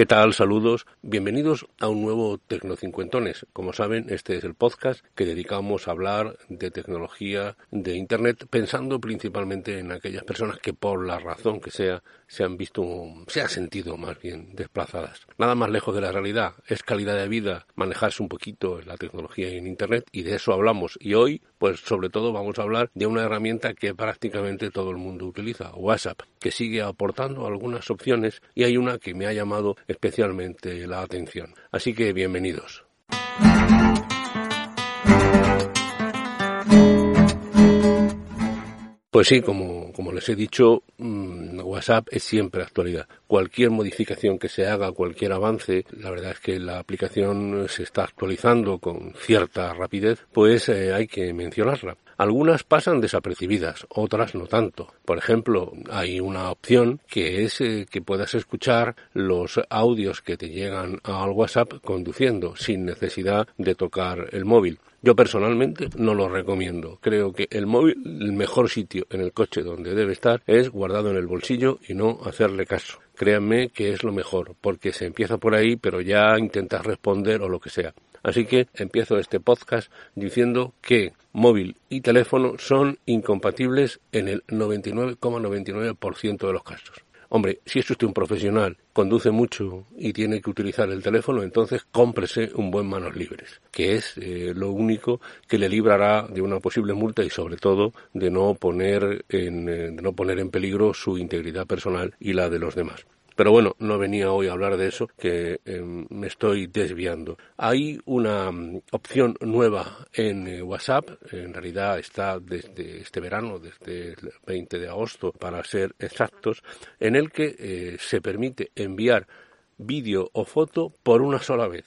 ¿Qué tal? Saludos. Bienvenidos a un nuevo Tecnocincuentones. Como saben, este es el podcast que dedicamos a hablar de tecnología, de Internet, pensando principalmente en aquellas personas que por la razón que sea se han visto, se han sentido más bien desplazadas. Nada más lejos de la realidad. Es calidad de vida manejarse un poquito en la tecnología y en Internet y de eso hablamos. Y hoy, pues sobre todo vamos a hablar de una herramienta que prácticamente todo el mundo utiliza, WhatsApp, que sigue aportando algunas opciones y hay una que me ha llamado especialmente la atención. Así que bienvenidos. Pues sí, como, como les he dicho, mmm, WhatsApp es siempre actualidad. Cualquier modificación que se haga, cualquier avance, la verdad es que la aplicación se está actualizando con cierta rapidez, pues eh, hay que mencionarla. Algunas pasan desapercibidas, otras no tanto. Por ejemplo, hay una opción que es eh, que puedas escuchar los audios que te llegan al WhatsApp conduciendo sin necesidad de tocar el móvil. Yo personalmente no lo recomiendo. Creo que el móvil, el mejor sitio en el coche donde debe estar es guardado en el bolsillo y no hacerle caso. Créanme que es lo mejor, porque se empieza por ahí, pero ya intentas responder o lo que sea. Así que empiezo este podcast diciendo que móvil y teléfono son incompatibles en el 99,99% de los casos. Hombre, si es usted un profesional, conduce mucho y tiene que utilizar el teléfono, entonces cómprese un buen manos libres, que es eh, lo único que le librará de una posible multa y sobre todo de no poner en, eh, de no poner en peligro su integridad personal y la de los demás. Pero bueno, no venía hoy a hablar de eso, que eh, me estoy desviando. Hay una um, opción nueva en eh, WhatsApp, en realidad está desde este verano, desde el 20 de agosto, para ser exactos, en el que eh, se permite enviar vídeo o foto por una sola vez.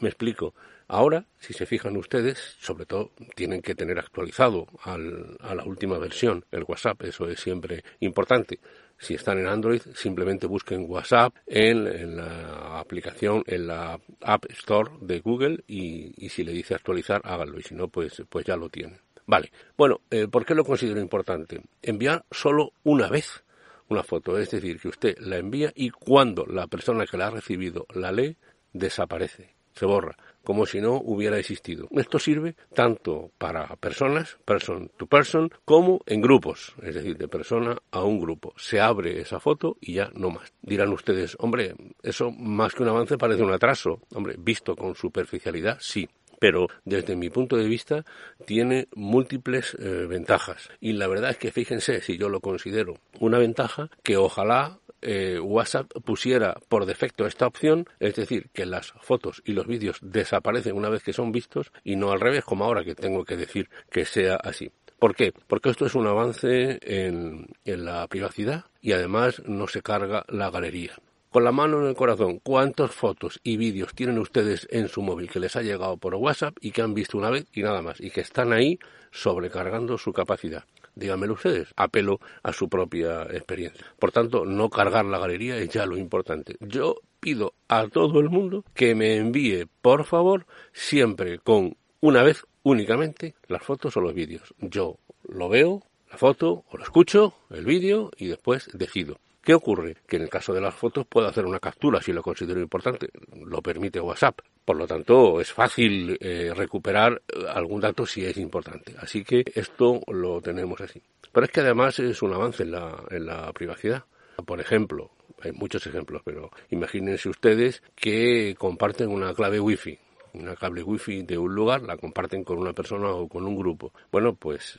Me explico. Ahora, si se fijan ustedes, sobre todo tienen que tener actualizado al, a la última versión el WhatsApp, eso es siempre importante. Si están en Android, simplemente busquen WhatsApp en, en la aplicación, en la App Store de Google y, si le dice actualizar, háganlo y si no, pues, pues ya lo tienen. Vale, bueno, eh, ¿por qué lo considero importante? Enviar solo una vez una foto, es decir, que usted la envía y cuando la persona que la ha recibido la lee, desaparece, se borra como si no hubiera existido. Esto sirve tanto para personas, person to person, como en grupos, es decir, de persona a un grupo. Se abre esa foto y ya no más. Dirán ustedes, hombre, eso más que un avance parece un atraso. Hombre, visto con superficialidad, sí pero desde mi punto de vista tiene múltiples eh, ventajas. Y la verdad es que fíjense, si yo lo considero una ventaja, que ojalá eh, WhatsApp pusiera por defecto esta opción, es decir, que las fotos y los vídeos desaparecen una vez que son vistos y no al revés, como ahora que tengo que decir que sea así. ¿Por qué? Porque esto es un avance en, en la privacidad y además no se carga la galería con la mano en el corazón, ¿cuántas fotos y vídeos tienen ustedes en su móvil que les ha llegado por WhatsApp y que han visto una vez y nada más y que están ahí sobrecargando su capacidad? Díganmelo ustedes, apelo a su propia experiencia. Por tanto, no cargar la galería es ya lo importante. Yo pido a todo el mundo que me envíe, por favor, siempre con una vez únicamente las fotos o los vídeos. Yo lo veo, la foto, o lo escucho, el vídeo y después decido. ¿Qué ocurre? Que en el caso de las fotos puedo hacer una captura si lo considero importante, lo permite WhatsApp, Por lo tanto, es fácil eh, recuperar algún dato si es importante. Así que esto lo tenemos así. Pero es que además es un avance en la, en la privacidad. Por ejemplo, hay muchos ejemplos, pero imagínense ustedes que comparten una clave wifi una cable wifi de un lugar, la comparten con una persona o con un grupo. Bueno, pues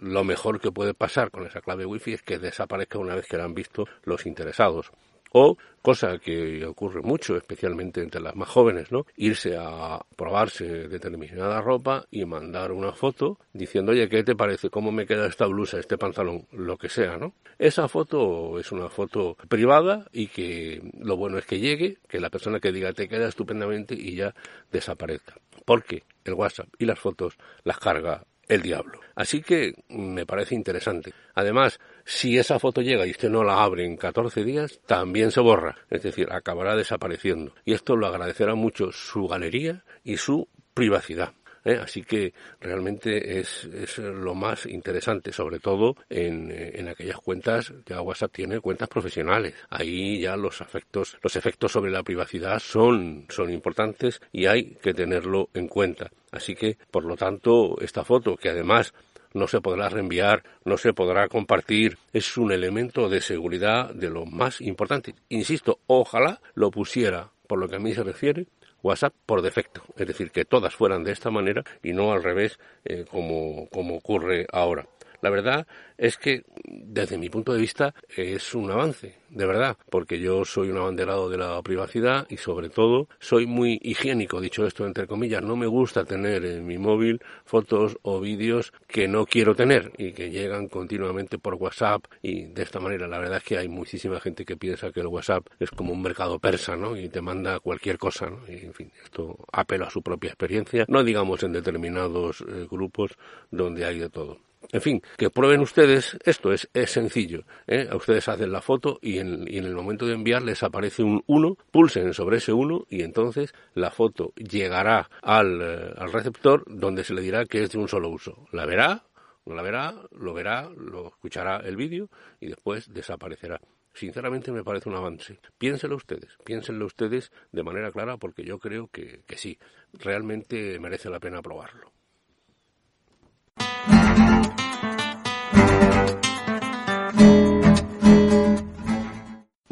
lo mejor que puede pasar con esa clave wifi es que desaparezca una vez que la han visto los interesados. O, cosa que ocurre mucho, especialmente entre las más jóvenes, ¿no? Irse a probarse determinada ropa y mandar una foto diciendo, oye, ¿qué te parece? ¿Cómo me queda esta blusa, este pantalón? Lo que sea, ¿no? Esa foto es una foto privada y que lo bueno es que llegue, que la persona que diga te queda estupendamente y ya desaparezca. Porque el WhatsApp y las fotos las carga el diablo. Así que me parece interesante. Además, si esa foto llega y usted no la abre en 14 días, también se borra. Es decir, acabará desapareciendo. Y esto lo agradecerá mucho su galería y su privacidad. ¿Eh? Así que realmente es, es, lo más interesante, sobre todo en, en, aquellas cuentas, ya WhatsApp tiene cuentas profesionales. Ahí ya los efectos, los efectos sobre la privacidad son, son importantes y hay que tenerlo en cuenta. Así que, por lo tanto, esta foto, que además no se podrá reenviar, no se podrá compartir, es un elemento de seguridad de lo más importante. Insisto, ojalá lo pusiera, por lo que a mí se refiere, WhatsApp por defecto, es decir, que todas fueran de esta manera y no al revés eh, como, como ocurre ahora. La verdad es que, desde mi punto de vista, es un avance, de verdad, porque yo soy un abanderado de la privacidad y, sobre todo, soy muy higiénico, dicho esto entre comillas. No me gusta tener en mi móvil fotos o vídeos que no quiero tener y que llegan continuamente por WhatsApp y de esta manera. La verdad es que hay muchísima gente que piensa que el WhatsApp es como un mercado persa, ¿no? Y te manda cualquier cosa, ¿no? Y, en fin, esto apela a su propia experiencia, no digamos en determinados eh, grupos donde hay de todo. En fin, que prueben ustedes, esto es, es sencillo. ¿eh? Ustedes hacen la foto y en, y en, el momento de enviar les aparece un 1, pulsen sobre ese 1 y entonces la foto llegará al, eh, al receptor donde se le dirá que es de un solo uso. La verá, no la verá, lo verá, lo escuchará el vídeo y después desaparecerá. Sinceramente me parece un avance. Piénsenlo ustedes, piénsenlo ustedes de manera clara porque yo creo que, que sí, realmente merece la pena probarlo.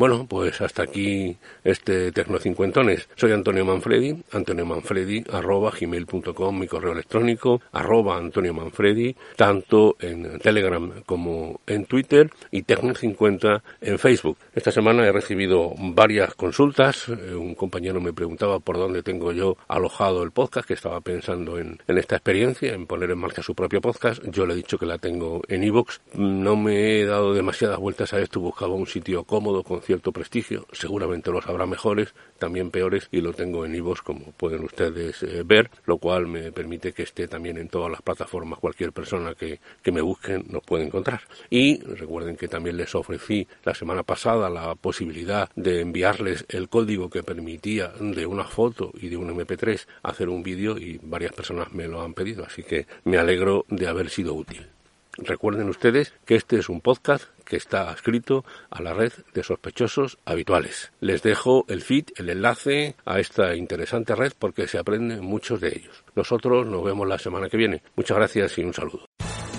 Bueno, pues hasta aquí este Tecnocincuentones. Soy Antonio Manfredi, Antonio Manfredi, arroba gmail.com, mi correo electrónico, arroba Antonio Manfredi, tanto en Telegram como en Twitter y Tecno50 en Facebook. Esta semana he recibido varias consultas. Eh, un compañero me preguntaba por dónde tengo yo alojado el podcast, que estaba pensando en, en esta experiencia, en poner en marcha su propio podcast. Yo le he dicho que la tengo en iVoox. No me he dado demasiadas vueltas a esto, buscaba un sitio cómodo, con cierto prestigio, seguramente los habrá mejores, también peores, y lo tengo en iVoox, como pueden ustedes eh, ver, lo cual me permite que esté también en todas las plataformas. Cualquier persona que, que me busquen nos puede encontrar. Y recuerden que también les ofrecí la semana pasada la posibilidad de enviarles el código que permitía de una foto y de un MP3 hacer un vídeo y varias personas me lo han pedido, así que me alegro de haber sido útil. Recuerden ustedes que este es un podcast que está adscrito a la red de sospechosos habituales. Les dejo el feed, el enlace a esta interesante red porque se aprenden muchos de ellos. Nosotros nos vemos la semana que viene. Muchas gracias y un saludo.